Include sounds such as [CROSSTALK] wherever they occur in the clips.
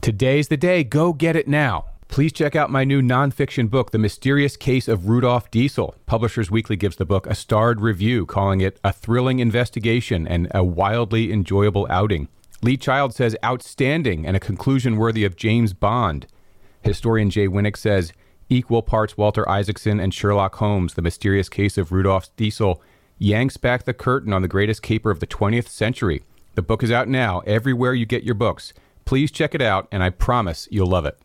Today's the day. Go get it now. Please check out my new nonfiction book, The Mysterious Case of Rudolf Diesel. Publishers Weekly gives the book a starred review, calling it a thrilling investigation and a wildly enjoyable outing. Lee Child says outstanding and a conclusion worthy of James Bond. Historian Jay Winik says equal parts Walter Isaacson and Sherlock Holmes, The Mysterious Case of Rudolf Diesel, yanks back the curtain on the greatest caper of the 20th century. The book is out now everywhere you get your books. Please check it out, and I promise you'll love it.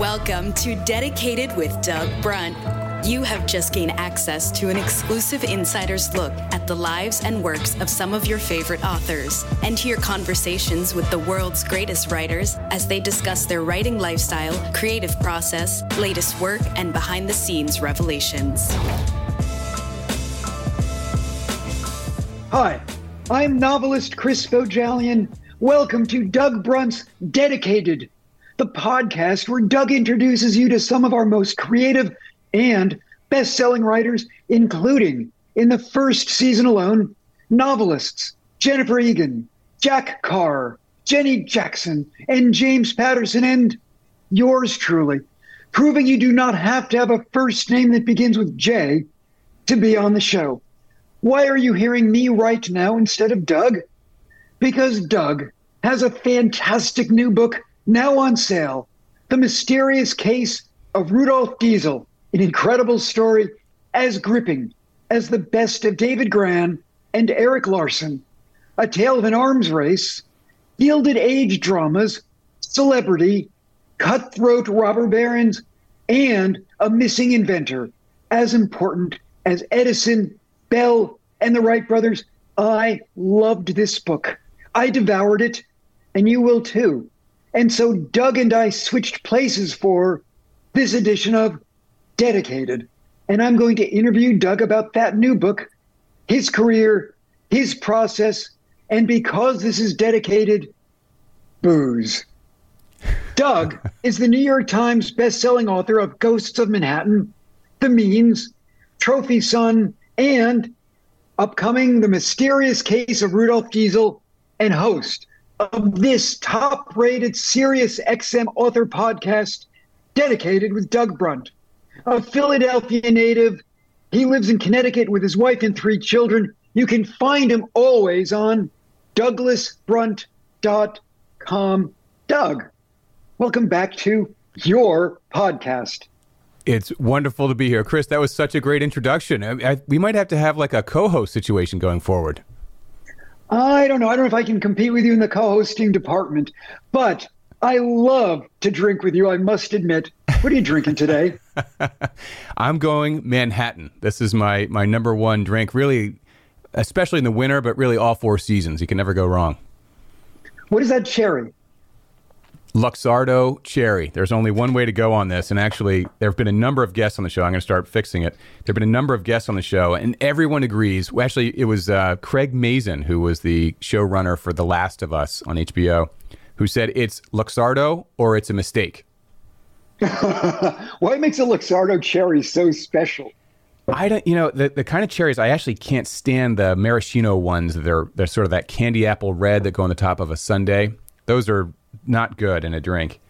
Welcome to Dedicated with Doug Brunt. You have just gained access to an exclusive insider's look at the lives and works of some of your favorite authors and hear conversations with the world's greatest writers as they discuss their writing lifestyle, creative process, latest work, and behind the scenes revelations. Hi, I'm novelist Chris Bohjalian. Welcome to Doug Brunt's Dedicated the podcast where Doug introduces you to some of our most creative and best selling writers, including in the first season alone, novelists Jennifer Egan, Jack Carr, Jenny Jackson, and James Patterson, and yours truly, proving you do not have to have a first name that begins with J to be on the show. Why are you hearing me right now instead of Doug? Because Doug has a fantastic new book now on sale The Mysterious Case of Rudolf Diesel, an incredible story as gripping as the best of David Grann and Erik Larson, a tale of an arms race, gilded age dramas, celebrity, cutthroat robber barons, and a missing inventor as important as Edison, Bell, and the Wright brothers. I loved this book. I devoured it, and you will too. And so Doug and I switched places for this edition of Dedicated. And I'm going to interview Doug about that new book, his career, his process, and because this is dedicated, booze. [LAUGHS] Doug is the New York Times bestselling author of Ghosts of Manhattan, The Means, Trophy Son, and upcoming The Mysterious Case of Rudolf Diesel, and host of this top rated Sirius XM author podcast dedicated with Doug Brunt, a Philadelphia native. He lives in Connecticut with his wife and three children. You can find him always on douglasbrunt.com. Doug, welcome back to your podcast. It's wonderful to be here. Chris, that was such a great introduction. I, I, we might have to have like a co host situation going forward. I don't know. I don't know if I can compete with you in the co-hosting department, but I love to drink with you. I must admit. What are you drinking today? [LAUGHS] I'm going Manhattan. This is my my number one drink. Really, especially in the winter, but really all four seasons. You can never go wrong. What is that cherry? Luxardo cherry. There's only one way to go on this. And actually, there have been a number of guests on the show. I'm going to start fixing it. There have been a number of guests on the show, and everyone agrees. Well, actually, it was uh, Craig Mazin, who was the showrunner for The Last of Us on HBO, who said it's Luxardo or it's a mistake. [LAUGHS] What makes a Luxardo cherry so special? I don't, you know, the, the kind of cherries I actually can't stand the maraschino ones. They're they're sort of that candy apple red that go on the top of a sundae. Those are not good in a drink.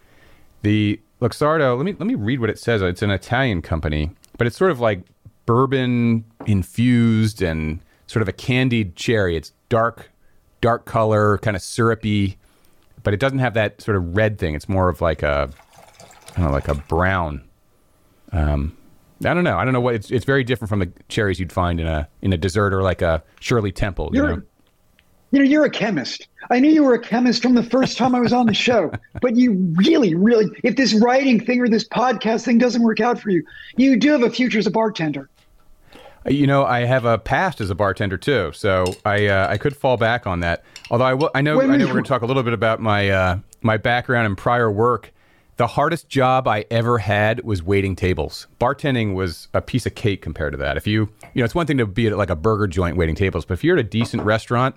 The Luxardo, let me let me read what it says. It's an Italian company, but it's sort of like bourbon infused and sort of a candied cherry. It's dark, dark color, kind of syrupy. but it doesn't have that sort of red thing. It's more of like a, I don't know, like a brown. Um, I don't know. I don't know what it's. It's very different from the cherries you'd find in a in a dessert or like a Shirley Temple. You You're, know? You know, you're a chemist. I knew you were a chemist from the first time I was on the show. But you really, really, if this writing thing or this podcast thing doesn't work out for you, you do have a future as a bartender. You know, I have a past as a bartender too, so I uh, I could fall back on that. Although I will, I know Wait I know we're going to talk a little bit about my uh, my background and prior work. The hardest job I ever had was waiting tables. Bartending was a piece of cake compared to that. If you you know, it's one thing to be at like a burger joint waiting tables, but if you're at a decent restaurant,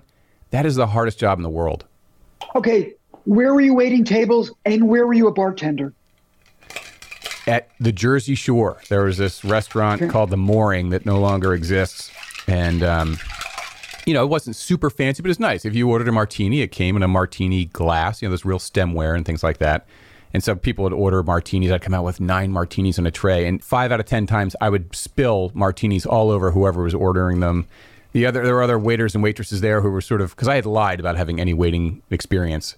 that is the hardest job in the world. Okay, where were you waiting tables and where were you a bartender? at the Jersey Shore. There was this restaurant called the Mooring that no longer exists, and um, you know it wasn't super fancy, but it's nice. If you ordered a martini, it came in a martini glass. You know, there's real stemware and things like that. And so people would order martinis. I'd come out with nine martinis on a tray, and five out of ten times I would spill martinis all over whoever was ordering them. The other there were other waiters and waitresses there who were sort of because I had lied about having any waiting experience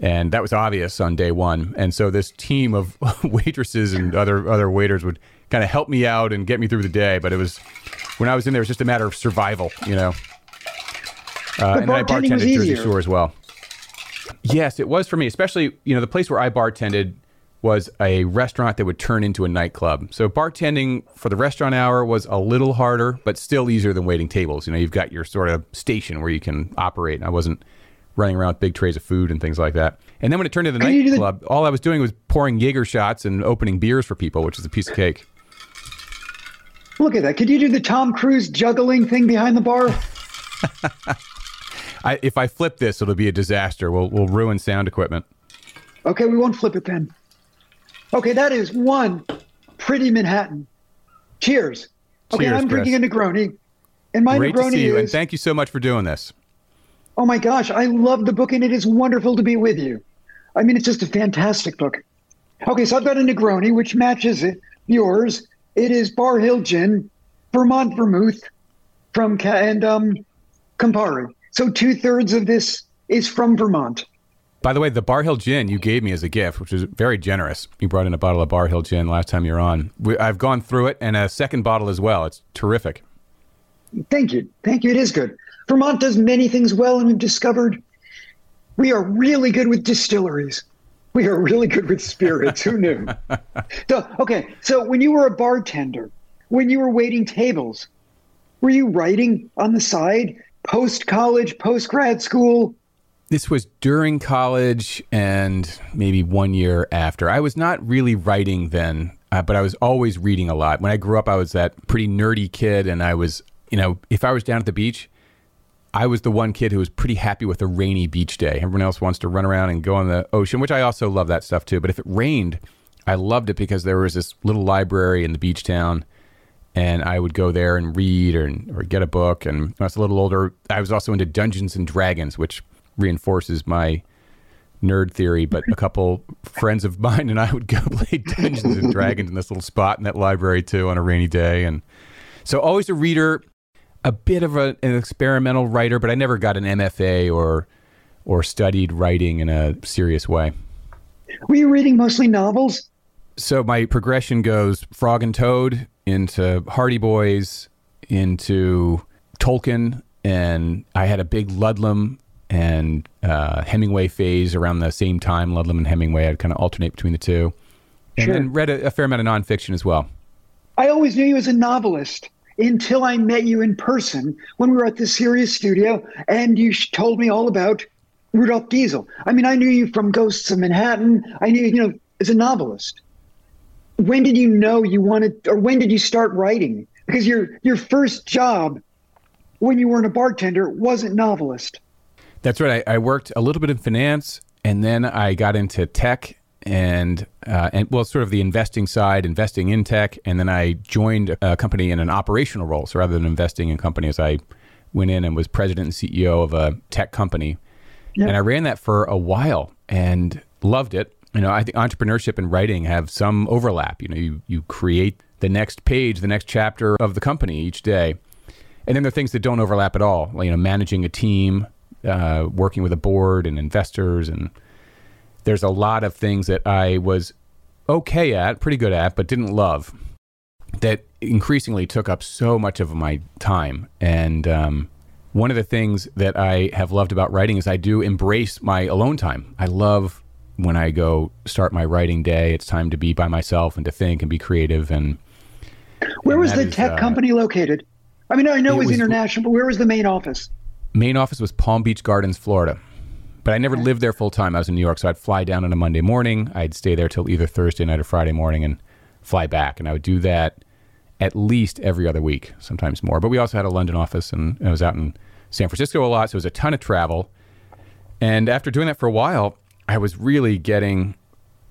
and that was obvious on day one. And so this team of [LAUGHS] waitresses and other other waiters would kind of help me out and get me through the day. But it was when I was in there, it was just a matter of survival, you know. Uh, and then I bartended Jersey. Shore as well. Yes, it was for me, especially you know the place where I bartended was a restaurant that would turn into a nightclub. So bartending for the restaurant hour was a little harder, but still easier than waiting tables. You know, you've got your sort of station where you can operate. And I wasn't running around with big trays of food and things like that. And then when it turned into the do the- nightclub, all I was doing was pouring Jaeger shots and opening beers for people, which is a piece of cake. Look at that. Could you do the Tom Cruise juggling thing behind the bar? [LAUGHS] I, if I flip this, it'll be a disaster. We'll, we'll ruin sound equipment. Okay, we won't flip it then. Okay, that is one pretty Manhattan. Cheers. Okay, Cheers, I'm drinking a Negroni. And my Great to Negroni see you, and thank you so much for doing this. oh my gosh, I love the book and it is wonderful to be with you. I mean, it's just a fantastic book. Okay, so I've got a Negroni, which matches it, yours. It is Barr Hill Gin, Vermont Vermouth from and um, Campari. So two thirds of this is from Vermont. By the way, the Barr Hill Gin you gave me as a gift, which was very generous. You brought in a bottle of Barr Hill Gin last time you were on. We, I've gone through it, and a second bottle as well. It's terrific. Thank you. Thank you. It is good. Vermont does many things well, and we've discovered we are really good with distilleries. We are really good with spirits. Who knew? [LAUGHS] So, okay, so when you were a bartender, when you were waiting tables, were you writing on the side, post college, post grad school? This was during college and maybe one year after. I was not really writing then, uh, but I was always reading a lot. When I grew up, I was that pretty nerdy kid, and I was, you know, if I was down at the beach, I was the one kid who was pretty happy with a rainy beach day. Everyone else wants to run around and go on the ocean, which I also love that stuff too. But if it rained, I loved it because there was this little library in the beach town, and I would go there and read or, or get a book. And when I was a little older, I was also into Dungeons and Dragons, which reinforces my nerd theory. But a couple friends of mine and I would go [LAUGHS] play Dungeons and Dragons in this little spot in that library too on a rainy day. And so always a reader, a bit of a, an experimental writer, but I never got an MFA or or studied writing in a serious way. Were you reading mostly novels? So my progression goes Frog and Toad into Hardy Boys into Tolkien, and I had a big Ludlum and uh, Hemingway phase around the same time. Ludlum and Hemingway, I'd kind of alternate between the two, and Sure. then read a, a fair amount of nonfiction as well. I always knew you as a novelist until I met you in person when we were at the Sirius studio and you told me all about Rudolf Diesel. I mean, I knew you from Ghosts of Manhattan. I knew, you know, as a novelist. When did you know you wanted, or when did you start writing? Because your your first job when you weren't a bartender wasn't novelist. That's right. I, I worked a little bit in finance, and then I got into tech and uh, and well, sort of the investing side, investing in tech, and then I joined a company in an operational role. So rather than investing in companies, I went in and was president and CEO of a tech company, and I ran that for a while and loved it. You know, I think entrepreneurship and writing have some overlap. You know, you you create the next page, the next chapter of the company each day. And then there are things that don't overlap at all. Like, you know, managing a team, uh, working with a board and investors, and there's a lot of things that I was okay at, pretty good at, but didn't love that increasingly took up so much of my time. And um, one of the things that I have loved about writing is I do embrace my alone time. I love when I go start my writing day. It's time to be by myself and to think and be creative. And where and was the is, tech uh, company located? I mean, I know it it was, was- international, but where was the main office? Main office was Palm Beach Gardens, Florida. But I never lived there full time. I was in New York, so I'd fly down on a Monday morning. I'd stay there till either Thursday night or Friday morning and fly back. And I would do that at least every other week, sometimes more. But we also had a London office, and I was out in San Francisco a lot, so it was a ton of travel. And after doing that for a while, I was really getting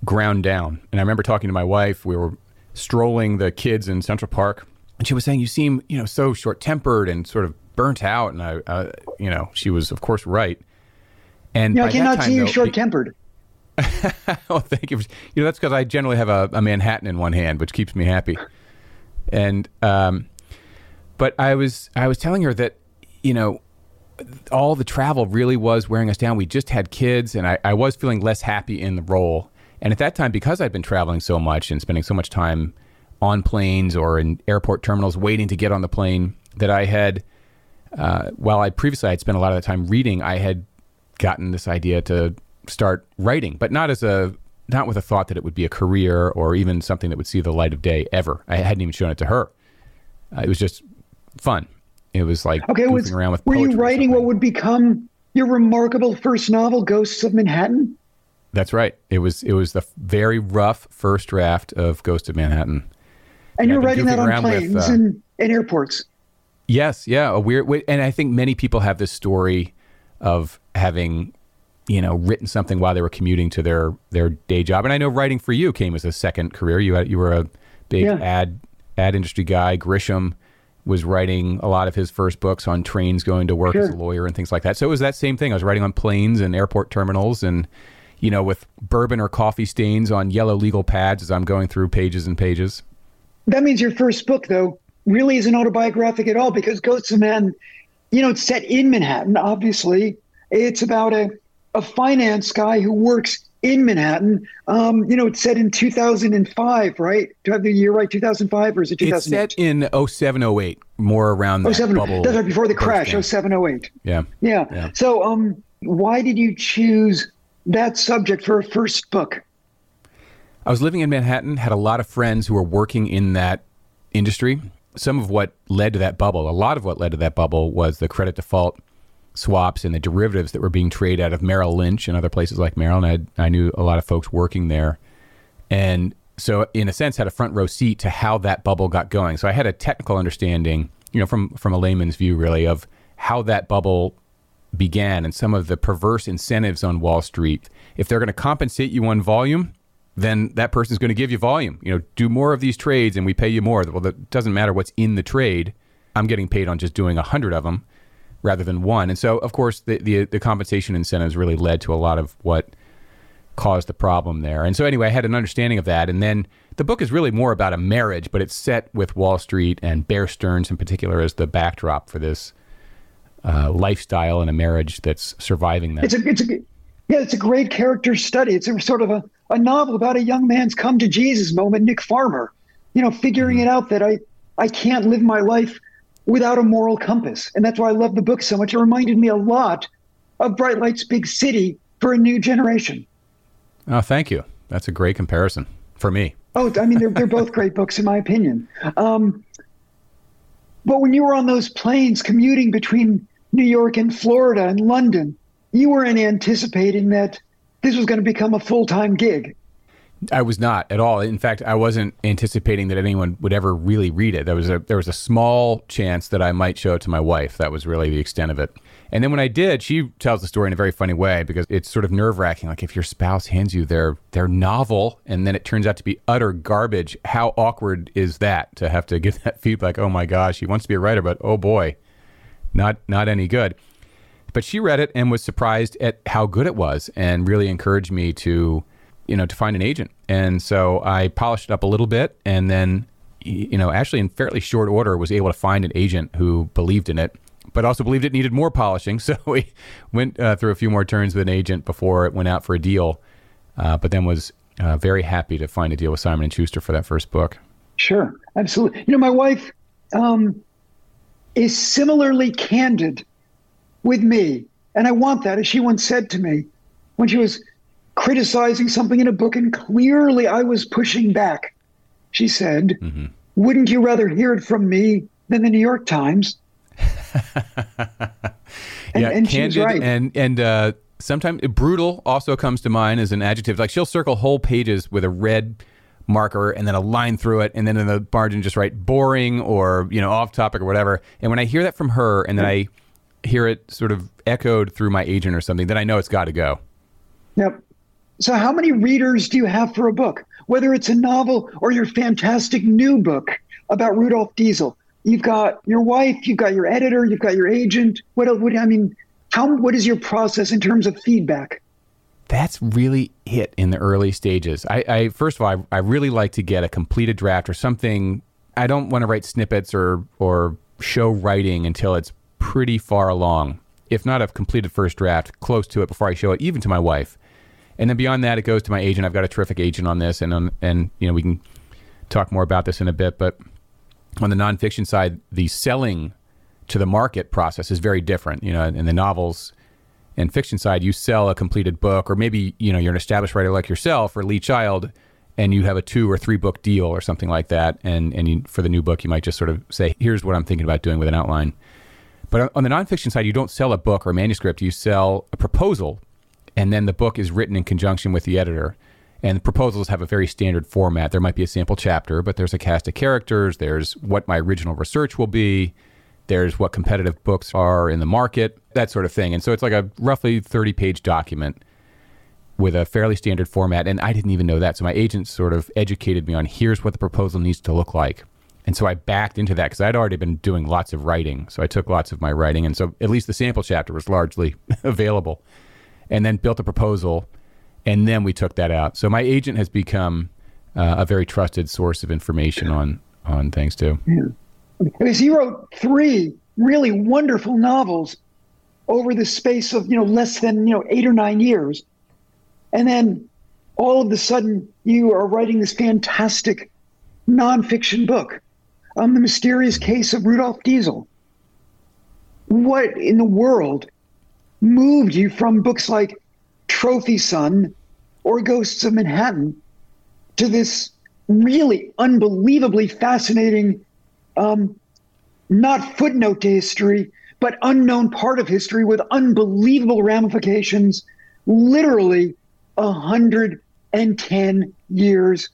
ground down. And I remember talking to my wife. We were strolling the kids in Central Park, and she was saying, "You seem, you know, so short-tempered and sort of burnt out." And I, uh, you know, she was, of course, right. And I cannot time, see you short tempered. [LAUGHS] oh, thank you. You know, that's because I generally have a, a Manhattan in one hand, which keeps me happy. And, um, but I was, I was telling her that, you know, all the travel really was wearing us down. We just had kids, and I, I was feeling less happy in the role. And at that time, because I'd been traveling so much and spending so much time on planes or in airport terminals waiting to get on the plane, that I had, uh, while I previously had spent a lot of the time reading, I had gotten this idea to start writing, but not as a not with a thought that it would be a career or even something that would see the light of day ever. I hadn't even shown it to her. Uh, it was just fun. It was like Okay, goofing was, around with. were you writing what would become your remarkable first novel, Ghosts of Manhattan? That's right. It was it was the very rough first draft of Ghosts of Manhattan. And you're I've writing that on around with, planes uh, and, and airports. Yes, yeah, a weird. wi- And I think many people have this story of having, you know, written something while they were commuting to their their day job. And I know writing for you came as a second career. You had you were a big Yeah. ad ad industry guy. Grisham was writing a lot of his first books on trains going to work as a lawyer and things like that. So it was that same thing. I was writing on planes and airport terminals and you know with bourbon or coffee stains on yellow legal pads as I'm going through pages and pages. That means your first book, though, really isn't autobiographic at all because Ghosts of Manhattan, you know, it's set in Manhattan, obviously. It's about a, a finance guy who works in Manhattan. Um, you know, it's set in 2005, right? Do I have the year right? 2005 or is it It's set in 0708, more around that 07. bubble. That's right before the crash, burst 0708. Yeah. Yeah. Yeah. So, um, why did you choose that subject for a first book? I was living in Manhattan, had a lot of friends who were working in that industry. Some of what led to that bubble, a lot of what led to that bubble was the credit default swaps and the derivatives that were being traded out of Merrill Lynch and other places like Merrill. And I, I knew a lot of folks working there. And so, in a sense, had a front row seat to how that bubble got going. So I had a technical understanding, you know, from, from a layman's view, really, of how that bubble began and some of the perverse incentives on Wall Street. If they're going to compensate you on volume, then that person's going to give you volume. You know, do more of these trades and we pay you more. Well, it doesn't matter what's in the trade. I'm getting paid on just doing a hundred of them rather than one. And so, of course, the, the the compensation incentives really led to a lot of what caused the problem there. And so, anyway, I had an understanding of that. And then the book is really more about a marriage, but it's set with Wall Street and Bear Stearns in particular as the backdrop for this uh, lifestyle and a marriage that's surviving that. It's a, it's a, yeah, it's a great character study. It's a sort of a, a novel about a young man's come to Jesus moment, Nick Farmer, you know, figuring Mm-hmm. it out that I, I can't live my life without a moral compass. And that's why I love the book so much. It reminded me a lot of Bright Lights Big City for a new generation. oh, thank you. That's a great comparison for me. Oh, I mean, they're, they're both great books, in my opinion. Um, but when you were on those planes commuting between New York and Florida and London, you weren't anticipating that this was going to become a full time gig. I was not at all. In fact, I wasn't anticipating that anyone would ever really read it. There was a there was a small chance that I might show it to my wife. That was really the extent of it. And then when I did, she tells the story in a very funny way because it's sort of nerve wracking. Like if your spouse hands you their their novel and then it turns out to be utter garbage, how awkward is that to have to [LAUGHS] give that feedback? Oh my gosh, he wants to be a writer, but oh boy, not not any good. But she read it and was surprised at how good it was and really encouraged me to, you know, to find an agent. And so I polished it up a little bit and then, you know, actually in fairly short order was able to find an agent who believed in it, but also believed it needed more polishing. [LAUGHS] So we went uh, through a few more turns with an agent before it went out for a deal. uh, but then was uh, very happy to find a deal with Simon and Schuster for that first book. Sure, absolutely. You know, my wife um, is similarly candid with me, and I want that. As she once said to me when she was criticizing something in a book, and clearly I was pushing back, she said, mm-hmm. "Wouldn't you rather hear it from me than the New York Times?" [LAUGHS] and, yeah, and candid right. and and uh, sometimes brutal also comes to mind as an adjective. Like she'll circle whole pages with a red marker and then a line through it, and then in the margin just write boring or you know off topic or whatever. And when I hear that from her, and then I hear it sort of echoed through my agent or something, then I know it's got to go. Yep. So, how many readers do you have for a book? Whether it's a novel or your fantastic new book about Rudolf Diesel, you've got your wife, you've got your editor, you've got your agent. What else? What, I mean, how? What is your process in terms of feedback? That's really it in the early stages. I, I first of all, I, I really like to get a completed draft or something. I don't want to write snippets or or show writing until it's pretty far along. If not a completed first draft, close to it before I show it, even to my wife. And then beyond that, it goes to my agent. I've got a terrific agent on this, and um, and you know we can talk more about this in a bit. But on the nonfiction side, the selling to the market process is very different. You know, in the novels and fiction side, you sell a completed book, or maybe you know you're an established writer like yourself or Lee Child, and you have a two or three book deal or something like that. And and you, for the new book, you might just sort of say, "Here's what I'm thinking about doing with an outline." But on the nonfiction side, you don't sell a book or a manuscript; you sell a proposal, and then the book is written in conjunction with the editor. And proposals have a very standard format. There might be a sample chapter, but there's a cast of characters. There's what my original research will be there's what competitive books are in the market, that sort of thing. And so it's like a roughly 30 page document with a fairly standard format. And I didn't even know that. So my agent sort of educated me on here's what the proposal needs to look like. And so I backed into that because I'd already been doing lots of writing. So I took lots of my writing. And so at least the sample chapter was largely [LAUGHS] available. And then built a proposal. And then we took that out. So my agent has become uh, a very trusted source of information on, on things too. Yeah because he wrote three really wonderful novels over the space of you know less than you know eight or nine years, and then all of a sudden you are writing this fantastic nonfiction book on the mysterious case of Rudolf Diesel. What in the world moved you from books like Trophy Son or Ghosts of Manhattan to this really unbelievably fascinating um, not footnote to history, but unknown part of history with unbelievable ramifications, literally 110 years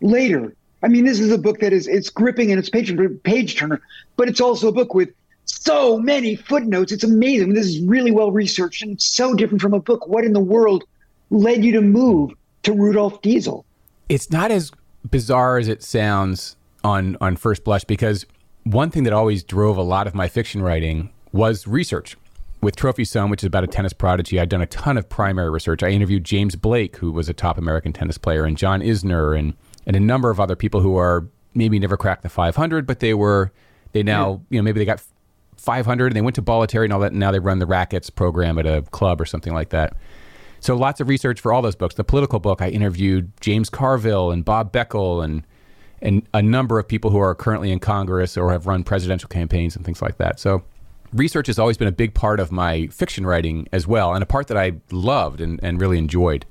later. I mean, this is a book that is it's gripping and it's page page turner, but it's also a book with so many footnotes. It's amazing. This is really well researched and so different from a book. What in the world led you to move to Rudolf Diesel? It's not as bizarre as it sounds on on first blush because one thing that always drove a lot of my fiction writing was research. With Trophy Son, which is about a tennis prodigy, I'd done a ton of primary research. I interviewed James Blake, who was a top American tennis player, and John Isner, and and a number of other people who are maybe never cracked the 500, but they were they now hmm. you know maybe they got 500 and they went to Bollettieri and all that, and now they run the rackets program at a club or something like that. So lots of research for all those books. The political book, I interviewed James Carville and Bob Beckel and and a number of people who are currently in Congress or have run presidential campaigns and things like that. So research has always been a big part of my fiction writing as well, and a part that I loved and, and really enjoyed.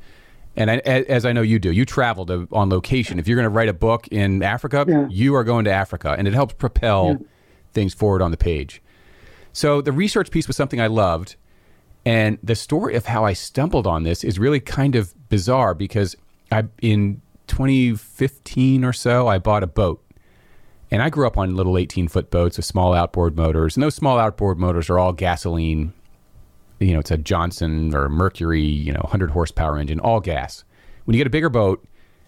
And I, as I know you do, you travel to, on location. If you're going to write a book in Africa, yeah. you are going to Africa, and it helps propel yeah. things forward on the page. So the research piece was something I loved, and the story of how I stumbled on this is really kind of bizarre because I in 2015 or so, I bought a boat. And I grew up on little 18 foot boats with small outboard motors. And those small outboard motors are all gasoline. You know, it's a Johnson or Mercury, you know, 100 horsepower engine, all gas. When you get a bigger boat,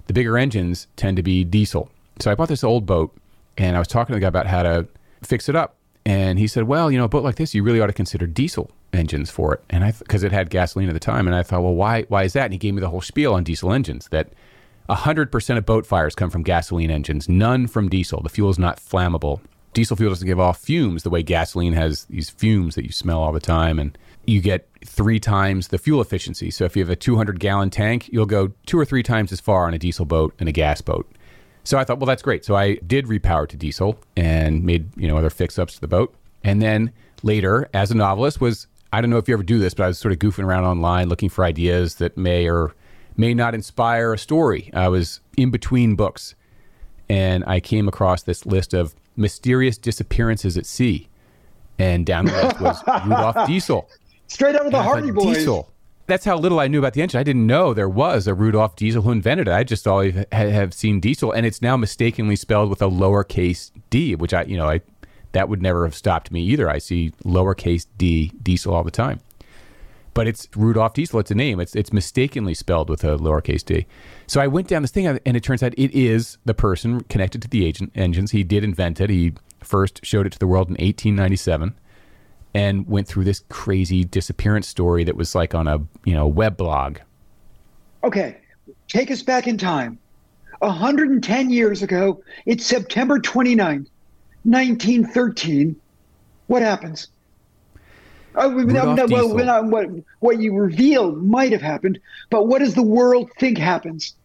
the bigger engines tend to be diesel. So I bought this old boat and I was talking to the guy about how to fix it up. And he said, well, you know, a boat like this, you really ought to consider diesel engines for it. And I, because it had gasoline at the time. And I thought, well, why, why is that? And he gave me the whole spiel on diesel engines that 100% of boat fires come from gasoline engines, none from diesel. The fuel is not flammable. Diesel fuel doesn't give off fumes the way gasoline has these fumes that you smell all the time. And you get three times the fuel efficiency. So if you have a 200 gallon tank, you'll go two or three times as far on a diesel boat than a gas boat. So I thought, well, that's great. So I did repower to diesel and made you know other fix ups to the boat. And then later, as a novelist, was I don't know if you ever do this, but I was sort of goofing around online looking for ideas that may or may not inspire a story. I was in between books, and I came across this list of mysterious disappearances at sea, and down the list was [LAUGHS] Rudolf Diesel. Straight out of the Hardy Boys. Diesel. That's how little I knew about the engine. I didn't know there was a Rudolf Diesel who invented it. I just always ha- have seen Diesel, and it's now mistakenly spelled with a lowercase d, which I, you know, I that would never have stopped me either. I see lowercase d Diesel all the time, but it's Rudolf Diesel. It's a name. It's it's mistakenly spelled with a lowercase d. So I went down this thing, and it turns out it is the person connected to the agent engines. He did invent it. He first showed it to the world in 1897 and went through this crazy disappearance story that was like on a you know web blog. Okay, take us back in time. 110 years ago, it's September 29th, 1913. What happens? Oh, no, no, well, well, what, what you reveal might have happened, but what does the world think happens?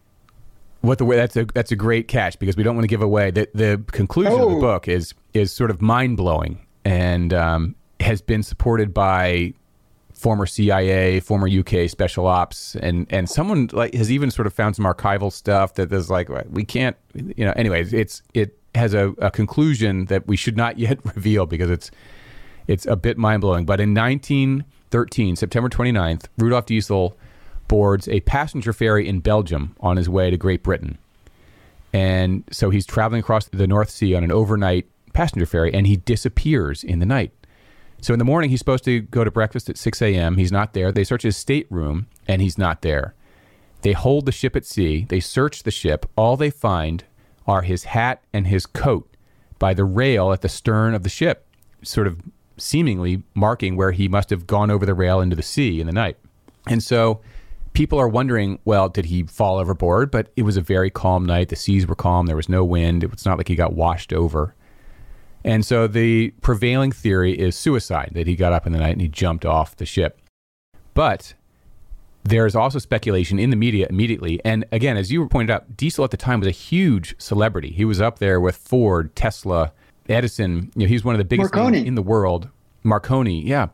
What the way that's a that's a great catch because we don't want to give away the the conclusion oh. of the book is is sort of mind blowing and um, has been supported by former CIA, former UK special ops, and and someone like has even sort of found some archival stuff that is like we can't, you know. Anyways, it's it has a, a conclusion that we should not [LAUGHS] yet reveal because it's it's a bit mind blowing. But in 1913, September 29th, Rudolf Diesel boards a passenger ferry in Belgium on his way to Great Britain. And so he's traveling across the North Sea on an overnight passenger ferry and he disappears in the night. So in the morning, he's supposed to go to breakfast at 6 a.m. He's not there. They search his stateroom and he's not there. They hold the ship at sea. They search the ship. All they find are his hat and his coat by the rail at the stern of the ship, sort of seemingly marking where he must have gone over the rail into the sea in the night. And so people are wondering, well, did he fall overboard? But it was a very calm night. The seas were calm. There was no wind. It's not like he got washed over. And so the prevailing theory is suicide, that he got up in the night and he jumped off the ship. But there's also speculation in the media immediately. And again, as you were pointed out, Diesel at the time was a huge celebrity. He was up there with Ford, Tesla, Edison. You know, he's one of the biggest in the world. Marconi, yeah.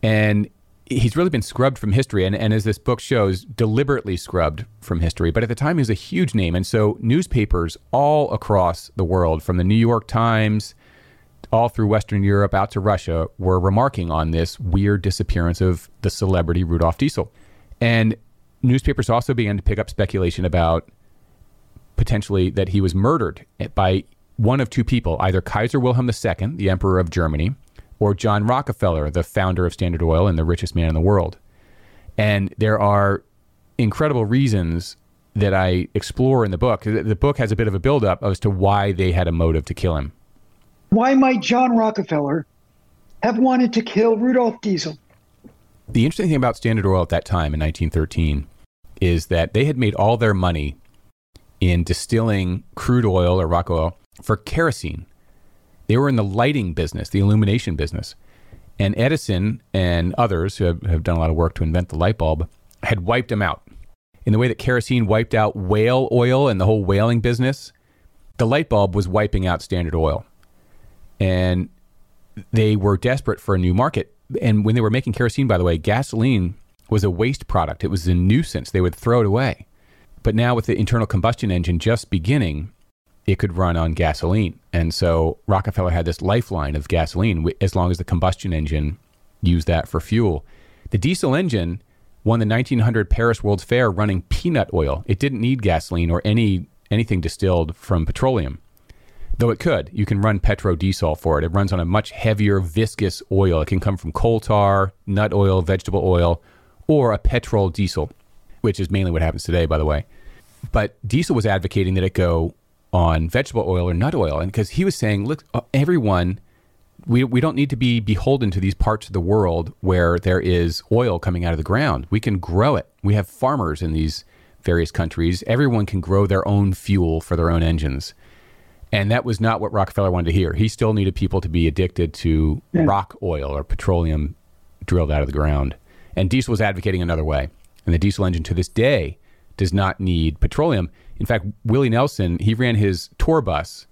And he's really been scrubbed from history. And, and as this book shows, deliberately scrubbed from history. But at the time, he was a huge name. And so newspapers all across the world, from the New York Times all through Western Europe out to Russia, were remarking on this weird disappearance of the celebrity Rudolf Diesel. And newspapers also began to pick up speculation about potentially that he was murdered by one of two people, either Kaiser Wilhelm II, the Emperor of Germany, or John Rockefeller, the founder of Standard Oil and the richest man in the world. And there are incredible reasons that I explore in the book. The book has a bit of a buildup as to why they had a motive to kill him. Why might John Rockefeller have wanted to kill Rudolf Diesel? The interesting thing about Standard Oil at that time in 1913 is that they had made all their money in distilling crude oil or rock oil for kerosene. They were in the lighting business, the illumination business. And Edison and others who have, have done a lot of work to invent the light bulb had wiped them out. In the way that kerosene wiped out whale oil and the whole whaling business, the light bulb was wiping out Standard Oil. And they were desperate for a new market and when they were making kerosene, by the way, gasoline was a waste product. It was a nuisance. They would throw it away. But now, with the internal combustion engine just beginning, it could run on gasoline. And so Rockefeller had this lifeline of gasoline as long as the combustion engine used that for fuel. The diesel engine won the 1900 Paris World's Fair running peanut oil. It didn't need gasoline or any anything distilled from petroleum though it could. You can run petrodiesel for it. It runs on a much heavier, viscous oil. It can come from coal tar, nut oil, vegetable oil, or a petrol diesel, which is mainly what happens today, by the way. But Diesel was advocating that it go on vegetable oil or nut oil, and because he was saying, look, uh, everyone, we we don't need to be beholden to these parts of the world where there is oil coming out of the ground. We can grow it. We have farmers in these various countries. Everyone can grow their own fuel for their own engines. And that was not what Rockefeller wanted to hear. He still needed people to be addicted to yeah. rock oil or petroleum drilled out of the ground. And Diesel was advocating another way. And the diesel engine to this day does not need petroleum. In fact, Willie Nelson, he ran his tour bus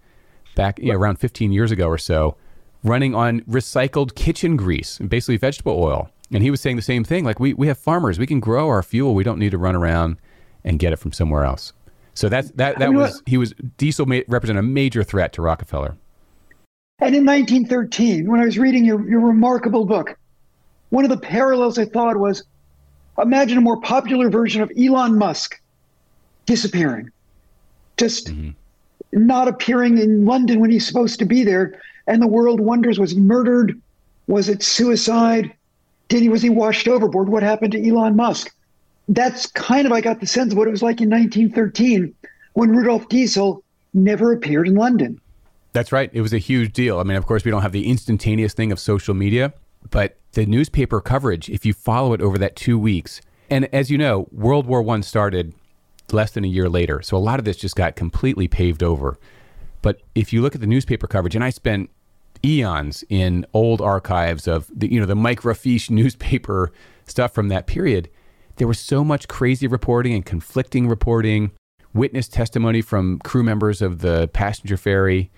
back you know, around 15 years ago or so, running on recycled kitchen grease, basically vegetable oil. And he was saying the same thing. Like, we, we have farmers, we can grow our fuel. We don't need to run around and get it from somewhere else. So that's, that, that was, he was, diesel may represent a major threat to Rockefeller. And in 1913, when I was reading your, your remarkable book, one of the parallels I thought was imagine a more popular version of Elon Musk disappearing, just mm-hmm. not appearing in London when he's supposed to be there. And the world wonders was he murdered? Was it suicide? Did he was he washed overboard? What happened to Elon Musk? That's kind of I got the sense of what it was like in 1913 when Rudolf Diesel never appeared in London. That's right. It was a huge deal. I mean, of course, we don't have the instantaneous thing of social media, but the newspaper coverage, if you follow it over that two weeks, and as you know, World War One started less than a year later, so a lot of this just got completely paved over. But if you look at the newspaper coverage, and I spent eons in old archives of the you know the microfiche [LAUGHS] newspaper stuff from that period, there was so much crazy reporting and conflicting reporting, witness testimony from crew members of the passenger ferry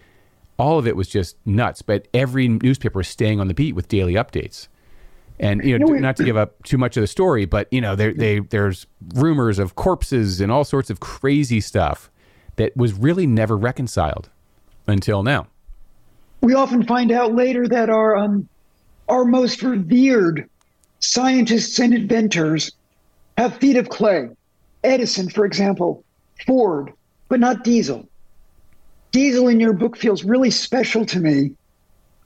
all of it was just nuts. But every newspaper was staying on the beat with daily updates. And you know, not to give up too much of the story, but you know, there they, there's rumors of corpses and all sorts of crazy stuff that was really never reconciled until now. We often find out later that our um, our most revered scientists and inventors have feet of clay. Edison, for example, Ford, but not Diesel. Diesel in your book feels really special to me.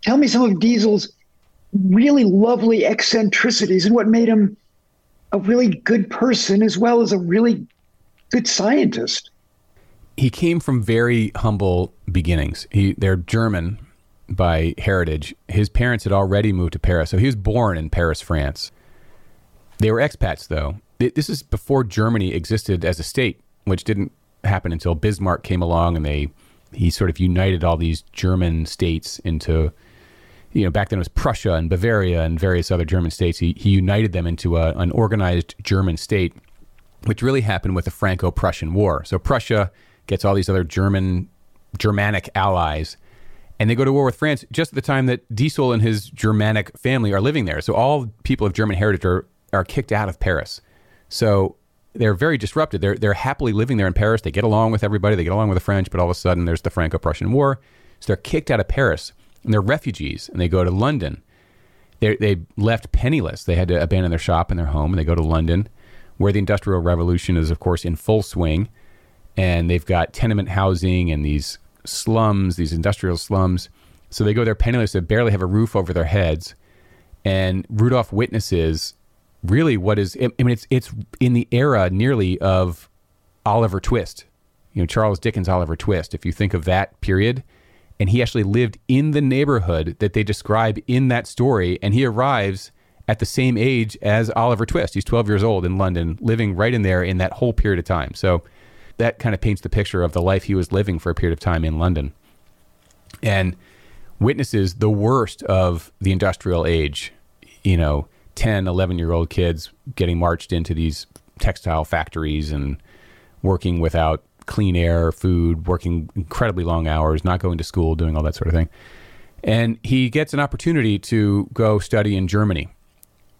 Tell me some of Diesel's really lovely eccentricities and what made him a really good person as well as a really good scientist. He came from very humble beginnings. He, they're German by heritage. His parents had already moved to Paris, so he was born in Paris, France. They were expats, though. This is before Germany existed as a state, which didn't happen until Bismarck came along and they he sort of united all these German states into, you know, back then it was Prussia and Bavaria and various other German states. He, he united them into a, an organized German state, which really happened with the Franco Prussian War. So Prussia gets all these other German, Germanic allies, and they go to war with France just at the time that Diesel and his Germanic family are living there. So all people of German heritage are, are kicked out of Paris. So they're very disrupted. They're they're happily living there in Paris. They get along with everybody. They get along with the French, but all of a sudden there's the Franco-Prussian War, so they're kicked out of Paris and they're refugees and they go to London. They they left penniless. They had to abandon their shop and their home and they go to London, where the Industrial Revolution is of course in full swing, and they've got tenement housing and these slums, these industrial slums. So they go there penniless. They barely have a roof over their heads, and Rudolf witnesses really what is I mean it's it's in the era nearly of Oliver Twist. You know, Charles Dickens Oliver Twist. If you think of that period, and he actually lived in the neighborhood that they describe in that story and he arrives at the same age as Oliver Twist. He's 12 years old in London, living right in there in that whole period of time. So that kind of paints the picture of the life he was living for a period of time in London. And witnesses the worst of the industrial age, you know, 10, 11 year old kids getting marched into these textile factories and working without clean air, food, working incredibly long hours, not going to school, doing all that sort of thing. And he gets an opportunity to go study in Germany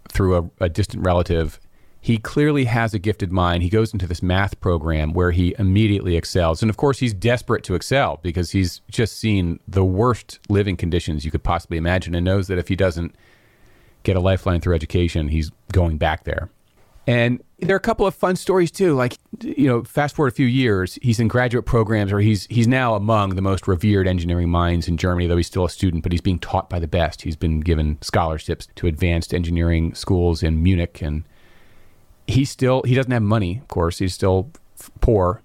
through a, a distant relative. He clearly has a gifted mind. He goes into this math program where he immediately excels. And of course, he's desperate to excel because he's just seen the worst living conditions you could possibly imagine and knows that if he doesn't get a lifeline through education, he's going back there. And there are a couple of fun stories too. Like, you know, fast forward a few years, he's in graduate programs, or he's he's now among the most revered engineering minds in Germany. Though he's still a student, but he's being taught by the best. He's been given scholarships to advanced engineering schools in Munich, and he still he doesn't have money. Of course, he's still poor,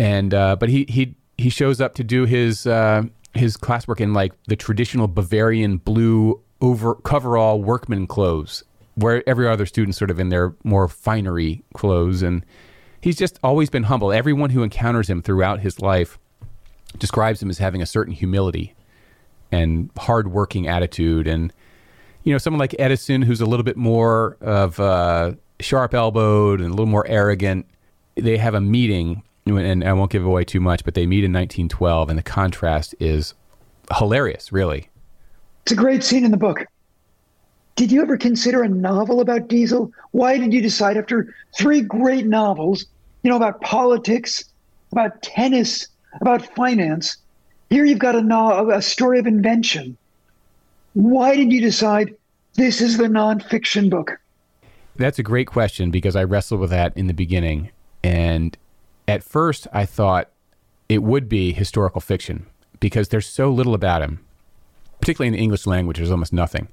and uh, but he he he shows up to do his uh, his classwork in like the traditional Bavarian blue over coverall workman clothes, where every other student's sort of in their more finery clothes. And he's just always been humble. Everyone who encounters him throughout his life describes him as having a certain humility and hardworking attitude. And you know, someone like Edison, who's a little bit more of uh, sharp elbowed and a little more arrogant, they have a meeting, and I won't give away too much, but they meet in 1912, and the contrast is hilarious, really. It's a great scene in the book. Did you ever consider a novel about Diesel? Why did you decide after three great novels, you know, about politics, about tennis, about finance, here you've got a, no- a story of invention. Why did you decide this is the nonfiction book? That's a great question because I wrestled with that in the beginning. And at first, I thought it would be historical fiction because there's so little about him, particularly in the English language, there's almost nothing.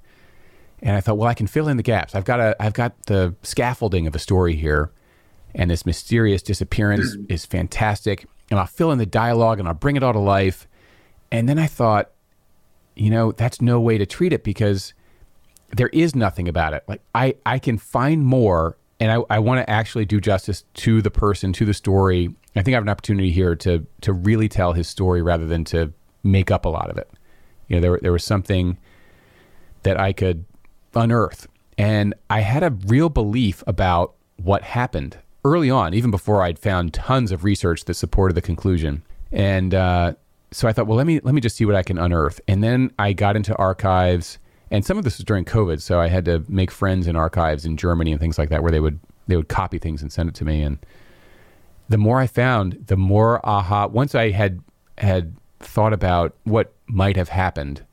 And I thought, well, I can fill in the gaps. I've got a, I've got the scaffolding of a story here, and this mysterious disappearance mm. is fantastic. And I'll fill in the dialogue and I'll bring it all to life. And then I thought, you know, that's no way to treat it because there is nothing about it. Like I, I can find more and I, I want to actually do justice to the person, to the story. I think I have an opportunity here to to really tell his story rather than to make up a lot of it. You know, there there was something that I could unearth. And I had a real belief about what happened early on, even before I'd found tons of research that supported the conclusion. And uh, so I thought, well, let me let me just see what I can unearth. And then I got into archives, and some of this was during COVID, so I had to make friends in archives in Germany and things like that, where they would they would copy things and send it to me. And the more I found, the more aha. Once I had had thought about what might have happened,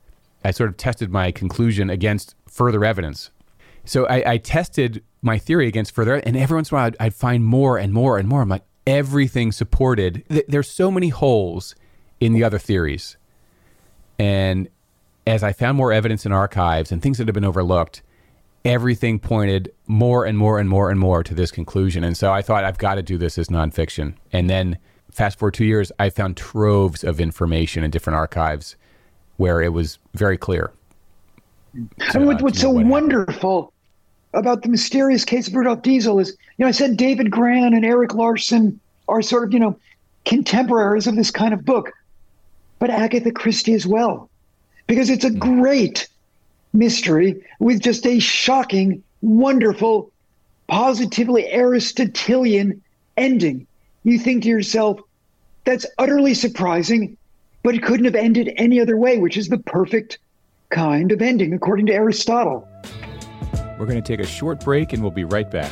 I sort of tested my conclusion against further evidence. So I, I tested my theory against further, and every once in a while I'd, I'd find more and more and more. I'm like, everything supported. Th- there's so many holes in the other theories. And as I found more evidence in archives and things that had been overlooked, everything pointed more and more and more and more to this conclusion. And so I thought, I've got to do this as nonfiction. And then fast forward two years, I found troves of information in different archives where it was very clear. and what, what's so what wonderful about the mysterious case of Rudolf Diesel is, you know, I said David Grann and Erik Larson are sort of, you know, contemporaries of this kind of book, but Agatha Christie as well, because it's a hmm. great mystery with just a shocking, wonderful, positively Aristotelian ending. You think to yourself, that's utterly surprising, but it couldn't have ended any other way, which is the perfect kind of ending, according to Aristotle. We're going to take a short break and we'll be right back.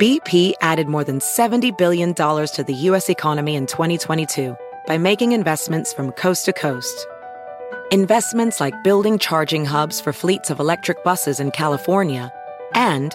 BP added more than $70 billion to the U.S. economy in 2022 by making investments from coast to coast. Investments like building charging hubs for fleets of electric buses in California and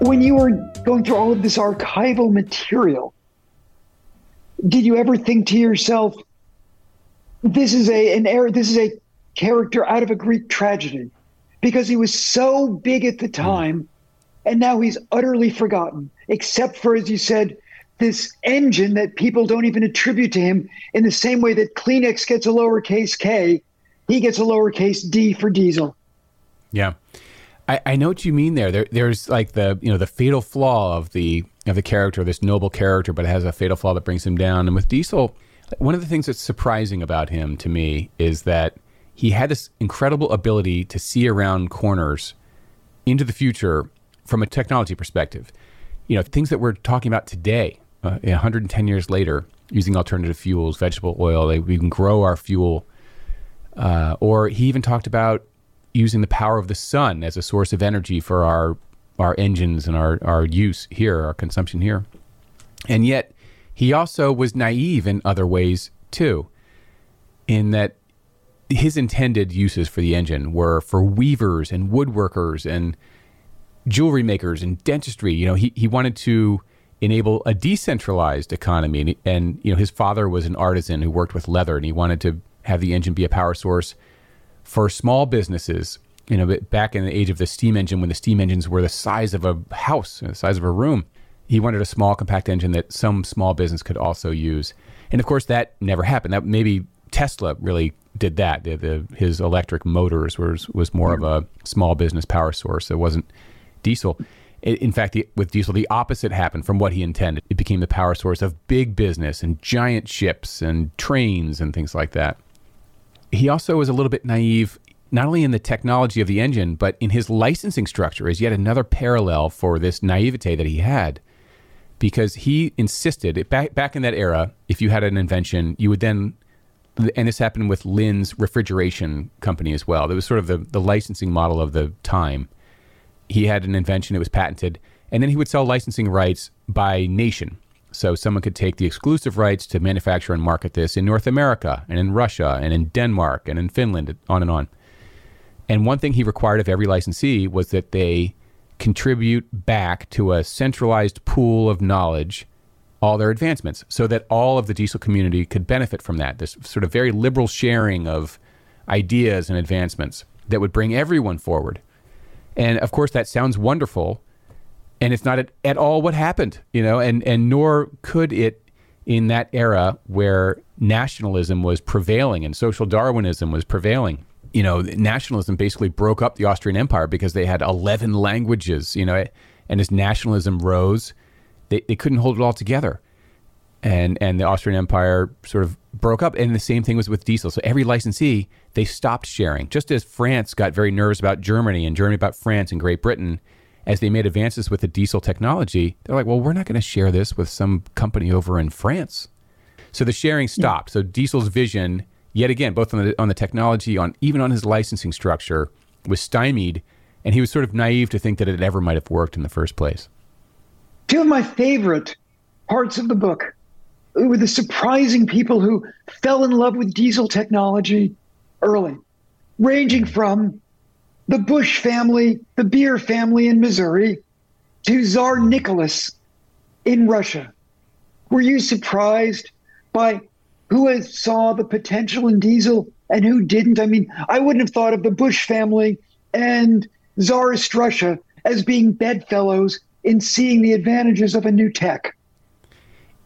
When you were going through all of this archival material, did you ever think to yourself, this is a an error, this is a character out of a Greek tragedy? because he was so big at the hmm. time and now he's utterly forgotten, except for, as you said, this engine that people don't even attribute to him in the same way that Kleenex gets a lowercase k, he gets a lowercase d for diesel. Yeah. I, I know what you mean there. there. There's like the you know the fatal flaw of the of the character, this noble character, but it has a fatal flaw that brings him down. And with Diesel, one of the things that's surprising about him to me is that he had this incredible ability to see around corners into the future from a technology perspective. You know, things that we're talking about today, uh, 110 years later, using alternative fuels, vegetable oil, we can grow our fuel. Uh, or he even talked about using the power of the sun as a source of energy for our our engines and our, our use here, our consumption here. And yet, he also was naive in other ways too, in that his intended uses for the engine were for weavers and woodworkers and jewelry makers and dentistry. You know, he, he wanted to enable a decentralized economy. And, and, you know, his father was an artisan who worked with leather, and he wanted to have the engine be a power source for small businesses. You know, back in the age of the steam engine, when the steam engines were the size of a house, the size of a room, he wanted a small, compact engine that some small business could also use. And of course, that never happened. That maybe Tesla really did that. The, the, his electric motors was was more of a small business power source. It wasn't diesel. In fact, the, with diesel, the opposite happened from what he intended. It became the power source of big business and giant ships and trains and things like that. He also was a little bit naive, not only in the technology of the engine, but in his licensing structure, is yet another parallel for this naivete that he had. Because he insisted, back, back in that era, if you had an invention, you would then and this happened with Linde's refrigeration company as well. That was sort of the, the licensing model of the time he had an invention, it was patented, and then he would sell licensing rights by nation. So someone could take the exclusive rights to manufacture and market this in North America and in Russia and in Denmark and in Finland, on and on. And one thing he required of every licensee was that they contribute back to a centralized pool of knowledge all their advancements so that all of the diesel community could benefit from that. This sort of very liberal sharing of ideas and advancements that would bring everyone forward. And of course, that sounds wonderful, and it's not at, at all what happened, you know, and, and nor could it in that era where nationalism was prevailing and social Darwinism was prevailing. You know, nationalism basically broke up the Austrian Empire because they had 11 languages, you know, and as nationalism rose, they, they couldn't hold it all together. And, and the Austrian Empire sort of broke up. And the same thing was with diesel. So every licensee, they stopped sharing. Just as France got very nervous about Germany and Germany about France and Great Britain, as they made advances with the diesel technology, they're like, well, we're not going to share this with some company over in France. So the sharing hmm. stopped. Yeah. So Diesel's vision, yet again, both on the, on the technology, on even on his licensing structure, was stymied. And he was sort of naive to think that it ever might have worked in the first place. Two of my favorite parts of the book were the surprising people who fell in love with diesel technology early, ranging from the Busch family, the Beer family in Missouri, to Tsar Nicholas in Russia. Were you surprised by who saw the potential in diesel and who didn't? I mean, I wouldn't have thought of the Busch family and Tsarist Russia as being bedfellows in seeing the advantages of a new tech.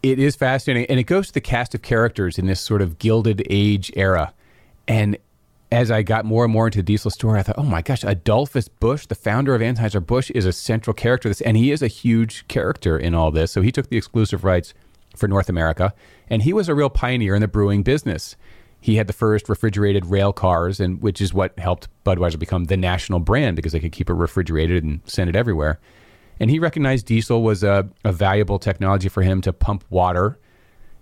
It is fascinating. And it goes to the cast of characters in this sort of Gilded Age era. And as I got more and more into diesel story, I thought, oh my gosh, Adolphus Busch, the founder of Anheuser-Busch, is a central character. This, and he is a huge character in all this. So he took the exclusive rights for North America, and he was a real pioneer in the brewing business. He had the first refrigerated rail cars, and which is what helped Budweiser become the national brand because they could keep it refrigerated and send it everywhere. And he recognized diesel was a, a valuable technology for him to pump water.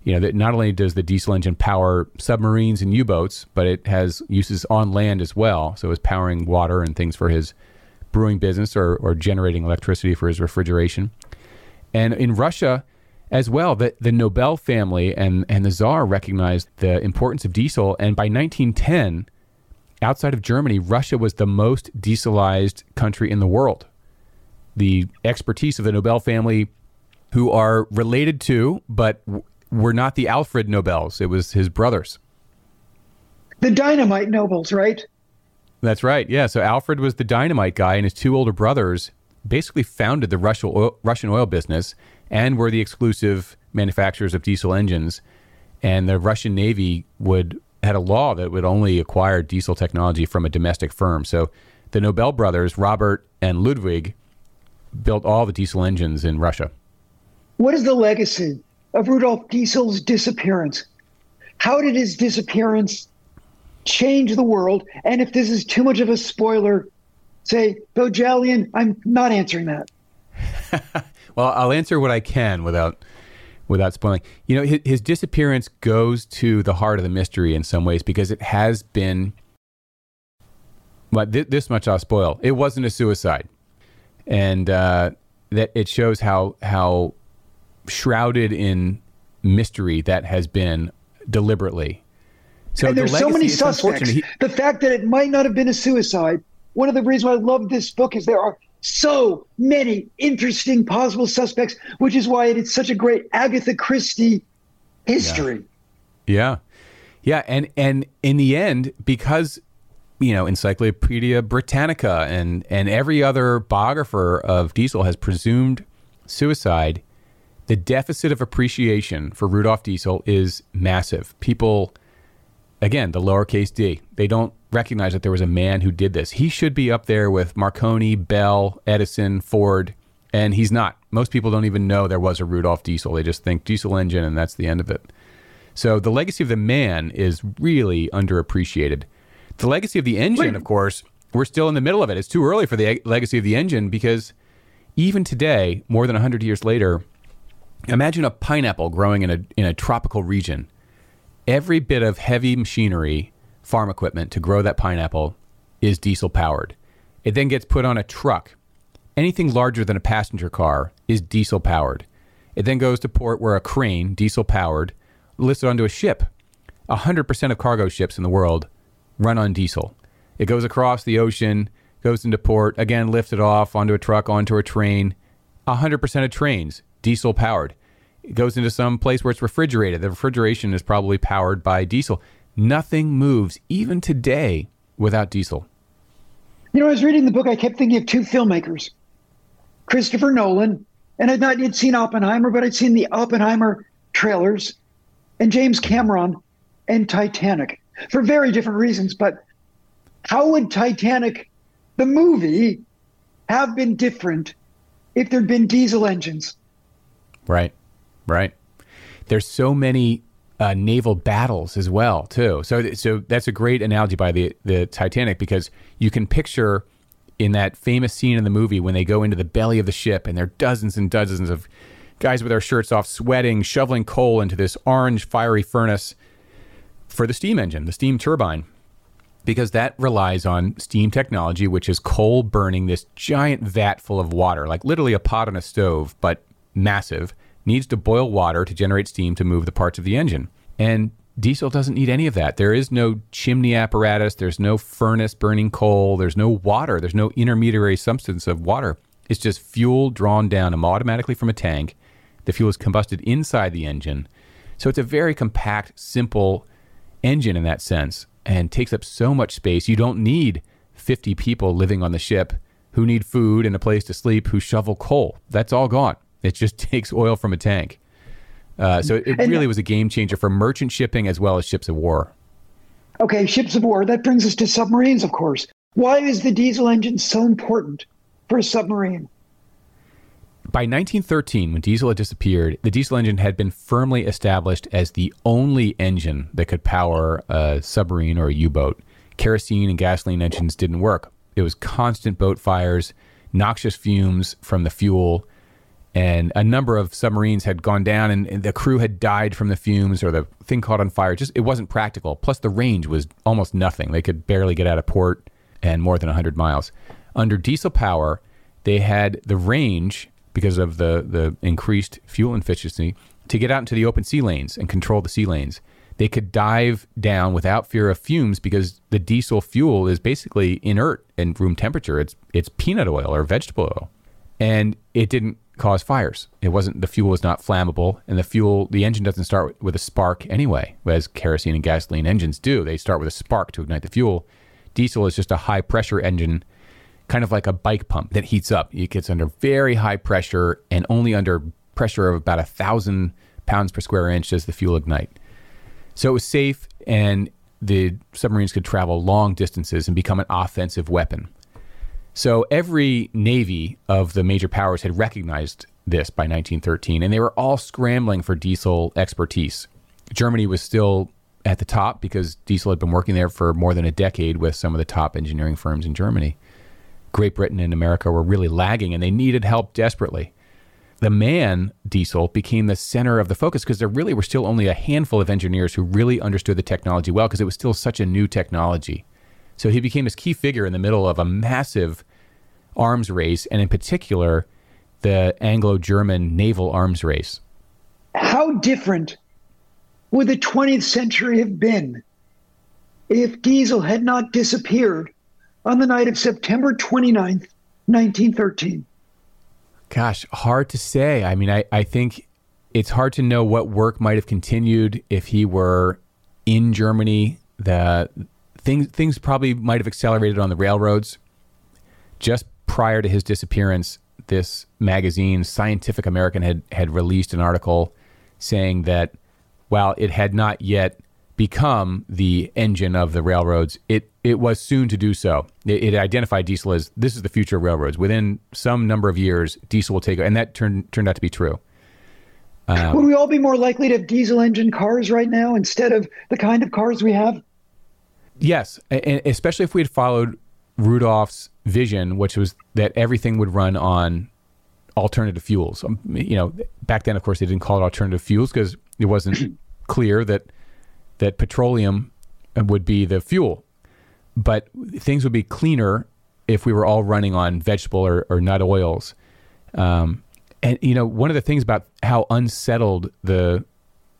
You know, that not only does the diesel engine power submarines and U boats, but it has uses on land as well. So it's powering water and things for his brewing business or, or generating electricity for his refrigeration. And in Russia, as well, the, the Nobel family and, and the Tsar recognized the importance of diesel. And by 1910, outside of Germany, Russia was the most dieselized country in the world the expertise of the Nobel family, who are related to, but were not the Alfred Nobels. It was his brothers. The dynamite Nobels, right? That's right. Yeah. So Alfred was the dynamite guy, and his two older brothers basically founded the Russian oil, Russian oil business and were the exclusive manufacturers of diesel engines. And the Russian Navy would had a law that would only acquire diesel technology from a domestic firm. So the Nobel brothers, Robert and Ludwig, built all the diesel engines in Russia. What is the legacy of Rudolf Diesel's disappearance? How did his disappearance change the world? And if this is too much of a spoiler, say, Bohjalian, I'm not answering that. [LAUGHS] well, I'll answer what I can without without spoiling. You know, his, his, disappearance goes to the heart of the mystery in some ways because it has been. But th- this much I'll spoil. It wasn't a suicide, and uh, that it shows how how shrouded in mystery that has been deliberately. So and there's the so many suspects. He, the fact that it might not have been a suicide. One of the reasons why I love this book is there are so many interesting possible suspects, which is why it is such a great Agatha Christie history. Yeah. yeah. Yeah, and and in the end because you know, Encyclopedia Britannica and and every other biographer of Diesel has presumed suicide, the deficit of appreciation for Rudolf Diesel is massive. People again, the lowercase d, they don't recognize that there was a man who did this. He should be up there with Marconi, Bell, Edison, Ford, and he's not. Most people don't even know there was a Rudolf Diesel. They just think diesel engine and that's the end of it. So the legacy of the man is really underappreciated. The legacy of the engine, Wait. of course, we're still in the middle of it. It's too early for the legacy of the engine because even today, more than 100 years later, imagine a pineapple growing in a in a tropical region. Every bit of heavy machinery farm equipment to grow that pineapple is diesel powered. It then gets put on a truck. Anything larger than a passenger car is diesel powered. It then goes to port where a crane, diesel powered, lifts it onto a ship. 100% of cargo ships in the world run on diesel. It goes across the ocean, goes into port, again lifted off onto a truck, onto a train. 100% of trains, diesel powered. It goes into some place where it's refrigerated. The refrigeration is probably powered by diesel. Nothing moves, even today, without diesel. You know, I was reading the book, I kept thinking of two filmmakers Christopher Nolan, and I'd not yet seen Oppenheimer, but I'd seen the Oppenheimer trailers, and James Cameron and Titanic for very different reasons. But how would Titanic, the movie, have been different if there'd been diesel engines? Right, right. There's so many uh, naval battles as well too. So so that's a great analogy by the the Titanic because you can picture in that famous scene in the movie when they go into the belly of the ship and there are dozens and dozens of guys with their shirts off sweating shoveling coal into this orange fiery furnace for the steam engine, the steam turbine. Because that relies on steam technology, which is coal burning this giant vat full of water, like literally a pot on a stove, but massive needs to boil water to generate steam to move the parts of the engine. And diesel doesn't need any of that. There is no chimney apparatus, there's no furnace burning coal, there's no water, there's no intermediary substance of water. It's just fuel drawn down automatically from a tank. The fuel is combusted inside the engine. So it's a very compact, simple engine in that sense and takes up so much space. You don't need 50 people living on the ship who need food and a place to sleep who shovel coal. That's all gone. It just [LAUGHS] takes oil from a tank. Uh, so it and, really was a game changer for merchant shipping as well as ships of war. Okay, ships of war. That brings us to submarines, of course. Why is the diesel engine so important for a submarine? By 1913, when diesel had disappeared, the diesel engine had been firmly established as the only engine that could power a submarine or a U boat. Kerosene and gasoline engines didn't work. It was constant boat fires, noxious fumes from the fuel, and a number of submarines had gone down and, the crew had died from the fumes or the thing caught on fire. Just it wasn't practical. Plus the range was almost nothing. They could barely get out of port and more than 100 miles. Under diesel power they had the range because of the, the increased fuel efficiency to get out into the open sea lanes and control the sea lanes. They could dive down without fear of fumes because the diesel fuel is basically inert and room temperature. It's it's peanut oil or vegetable oil. And it didn't cause fires. It wasn't the fuel was not flammable, and the fuel the engine doesn't start with a spark anyway, as kerosene and gasoline engines do. They start with a spark to ignite the fuel. Diesel is just a high pressure engine, kind of like a bike pump that heats up. It gets under very high pressure, and only under pressure of about a thousand pounds per square inch does the fuel ignite. So it was safe, and the submarines could travel long distances and become an offensive weapon. So every navy of the major powers had recognized this by 1913, and they were all scrambling for diesel expertise. Germany was still at the top because diesel had been working there for more than a decade with some of the top engineering firms in Germany. Great Britain and America were really lagging and they needed help desperately. The MAN diesel became the center of the focus because there really were still only a handful of engineers who really understood the technology well because it was still such a new technology. So he became this key figure in the middle of a massive arms race, and in particular, the Anglo German naval arms race. How different would the 20th century have been if diesel had not disappeared on the night of September 29th, 1913? Gosh, hard to say. I mean, I, I think it's hard to know what work might have continued if he were in Germany. The things things probably might have accelerated on the railroads. Just prior to his disappearance, this magazine, Scientific American, had had released an article saying that while it had not yet become the engine of the railroads, it, it was soon to do so. It, it, identified diesel as this is the future of railroads. Within some number of years, diesel will take, and that turned turned out to be true. Um, Would we all be more likely to have diesel engine cars right now instead of the kind of cars we have? Yes, and especially if we had followed Rudolf's vision, which was that everything would run on alternative fuels. Um, you know, back then, of course, they didn't call it alternative fuels because it wasn't [CLEARS THROAT] clear that that petroleum would be the fuel, but things would be cleaner if we were all running on vegetable or, or nut oils. Um, and you know, one of the things about how unsettled the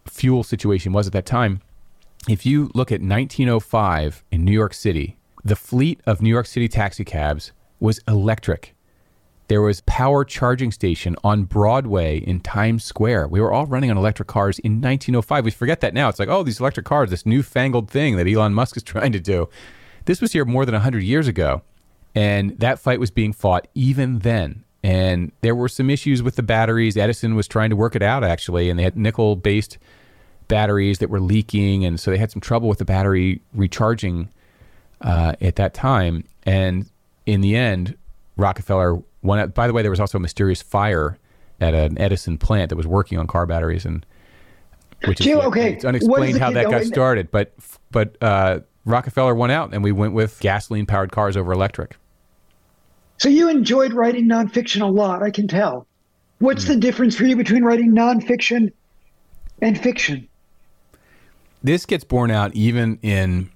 fuel situation was at that time, if you look at 1905 in New York City, the fleet of New York City taxicabs was electric there was power charging station on Broadway in Times Square. We were all running on electric cars in 1905. We forget that now. It's like, oh, these electric cars, this newfangled thing that Elon Musk is [LAUGHS] trying to do. This was here more than 100 years ago. And that fight was being fought even then. And there were some issues with the batteries. Edison was trying to work it out, actually. And they had nickel based batteries that were leaking. And so they had some trouble with the battery recharging uh, at that time. And in the end, Rockefeller one, by the way, there was also a mysterious fire at an Edison plant that was working on car batteries, and which is okay. it's unexplained how that got started. But but uh, Rockefeller won out, and we went with gasoline powered cars over electric. So you enjoyed writing nonfiction a lot, I can tell. What's mm. the difference for you between writing nonfiction and fiction? This gets borne out even in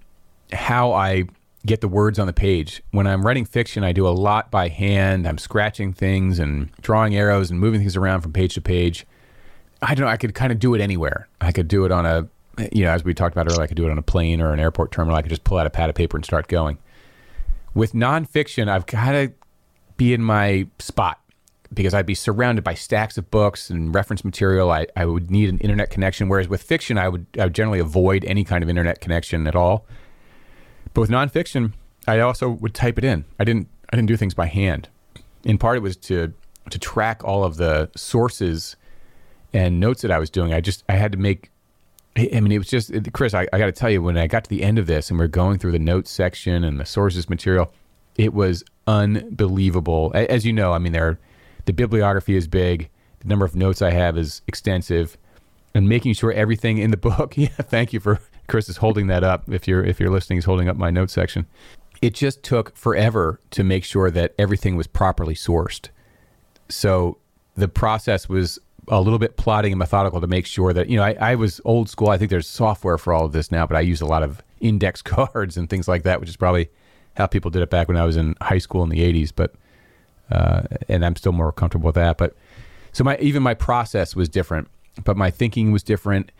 how I get the words on the page. When I'm writing fiction, I do a lot by hand. I'm scratching things and drawing arrows and moving things around from page to page. I don't know. I could kind of do it anywhere. I could do it on a, you know, as we talked about earlier, I could do it on a plane or an airport terminal. I could just pull out a pad of paper and start going. With nonfiction, I've got to be in my spot because I'd be surrounded by stacks of books and reference material. I, I would need an internet connection. Whereas with fiction, I would, I would generally avoid any kind of internet connection at all. But with nonfiction, I also would type it in. I didn't I didn't do things by hand. In part, it was to to track all of the sources and notes that I was doing. I just I had to make. I mean, it was just Chris. I, I got to tell you, when I got to the end of this and we are going through the notes section and the sources material, it was unbelievable. As you know, I mean, there the bibliography is big. The number of notes I have is extensive, and making sure everything in the [LAUGHS] book. Yeah, thank you for Chris is holding that up. If you're if you're listening, is holding up my notes section. It just took forever to make sure that everything was properly sourced. So the process was a little bit plotting and methodical to make sure that you know I, I was old school. I think there's software for all of this now, but I use a lot of index [LAUGHS] cards and things like that, which is probably how people did it back when I was in high school in the 80s. But uh, and I'm still more comfortable with that. But so my even my process was different, but my thinking was different.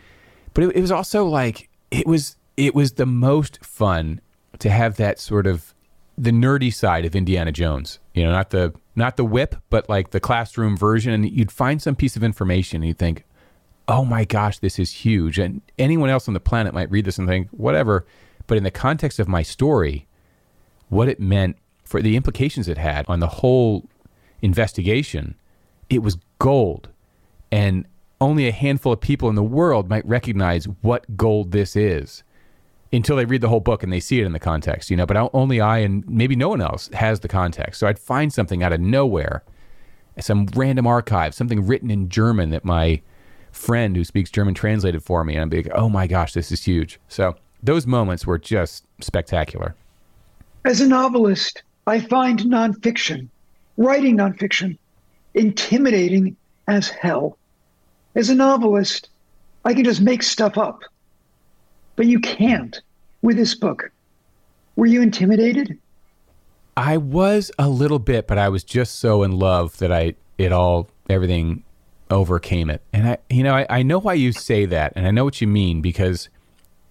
But it, it was also like it was it was the most fun to have that sort of the nerdy side of Indiana Jones. You know, not the not the whip, but like the classroom version. And you'd find some piece of information and you'd think, "Oh my gosh, this is huge!" And anyone else on the planet might read this and think, "Whatever." But in the context of my story, what it meant for the implications it had on the whole investigation, it was gold. And only a handful of people in the world might recognize what gold this is until they read the whole book and they see it in the context, you know. But only I and maybe no one else has the context. So I'd find something out of nowhere some random archive, something written in German that my friend who speaks German translated for me. And I'm like, oh my gosh, this is huge. So those moments were just spectacular. As a novelist, I find nonfiction, writing nonfiction, intimidating as hell. As a novelist, I can just make stuff up. But you can't with this book. Were you intimidated? I was a little bit, but I was just so in love that I it all everything overcame it. And I you know, I, I know why you say that and I know what you mean because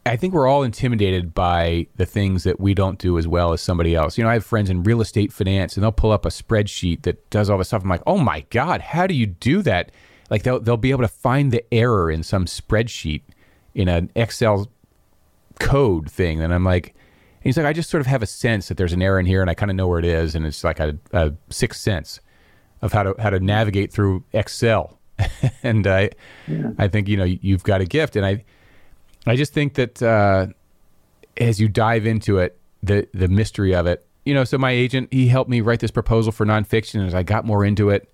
I think we're all intimidated by the things that we don't do as well as somebody else. You know, I have friends in real estate finance and they'll pull up a spreadsheet that does all this stuff. I'm like, oh my God, how do you do that? Like they'll they'll be able to find the error in some spreadsheet in an Excel code thing. And I'm like, he's like, I just sort of have a sense that there's an error in here, and I kind of know where it is, and it's like a, a sixth sense of how to how to navigate through Excel. [LAUGHS] and I, yeah. I think you know you've got a gift, and I, I just think that uh, as you dive into it, the the mystery of it, you know. So my agent he helped me write this proposal for nonfiction, and as I got more into it,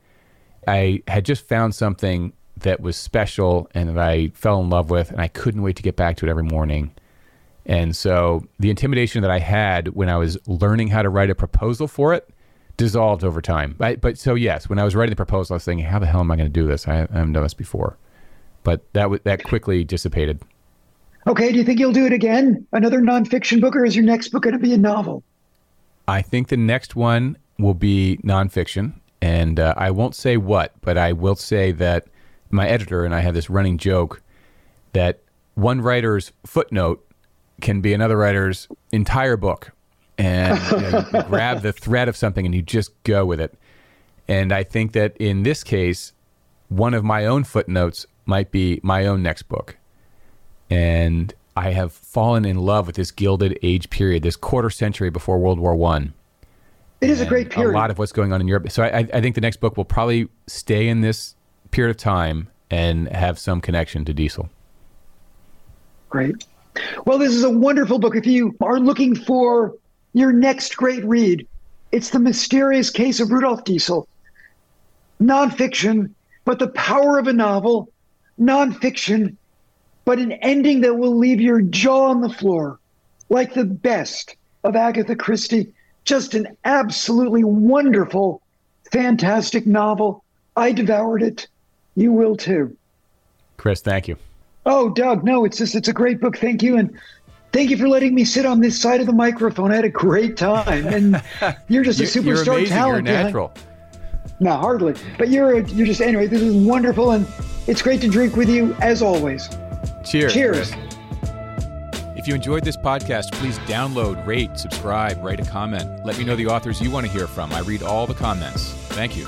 I had just found something that was special and that I fell in love with, and I couldn't wait to get back to it every morning. And so the intimidation that I had when I was learning how to write a proposal for it dissolved over time. But, but so yes, when I was writing the proposal, I was thinking, how the hell am I going to do this? I, I haven't done this before. But that w- that quickly dissipated. Okay, do you think you'll do it again? Another nonfiction book, or is your next book going to be a novel? I think the next one will be nonfiction, and uh, I won't say what, but I will say that my editor and I have this running joke that one writer's footnote can be another writer's entire book and you know, you [LAUGHS] grab the thread of something and you just go with it. And I think that in this case, one of my own footnotes might be my own next book. And I have fallen in love with this Gilded Age period, this quarter century before World War One. It is a great period. A lot of what's going on in Europe. So I, I think the next book will probably stay in this period of time and have some connection to Diesel. Great. Well, this is a wonderful book. If you are looking for your next great read, it's The Mysterious Case of Rudolf Diesel. Nonfiction, but the power of a novel. Nonfiction, but an ending that will leave your jaw on the floor, like the best of Agatha Christie. Just an absolutely wonderful, fantastic novel. I devoured it. You will too. Chris, thank you. Oh, Doug, no, it's just it's a great book. Thank you, and thank you for letting me sit on this side of the microphone. I had a great time, and [LAUGHS] you're just a superstar you're amazing. talent. You're natural. No, hardly. But you're you're just anyway. This is wonderful, and it's great to drink with you as always. Cheers. Cheers. Chris. If you enjoyed this podcast, please download, rate, subscribe, write a comment. Let me know the authors you want to hear from. I read all the comments. Thank you.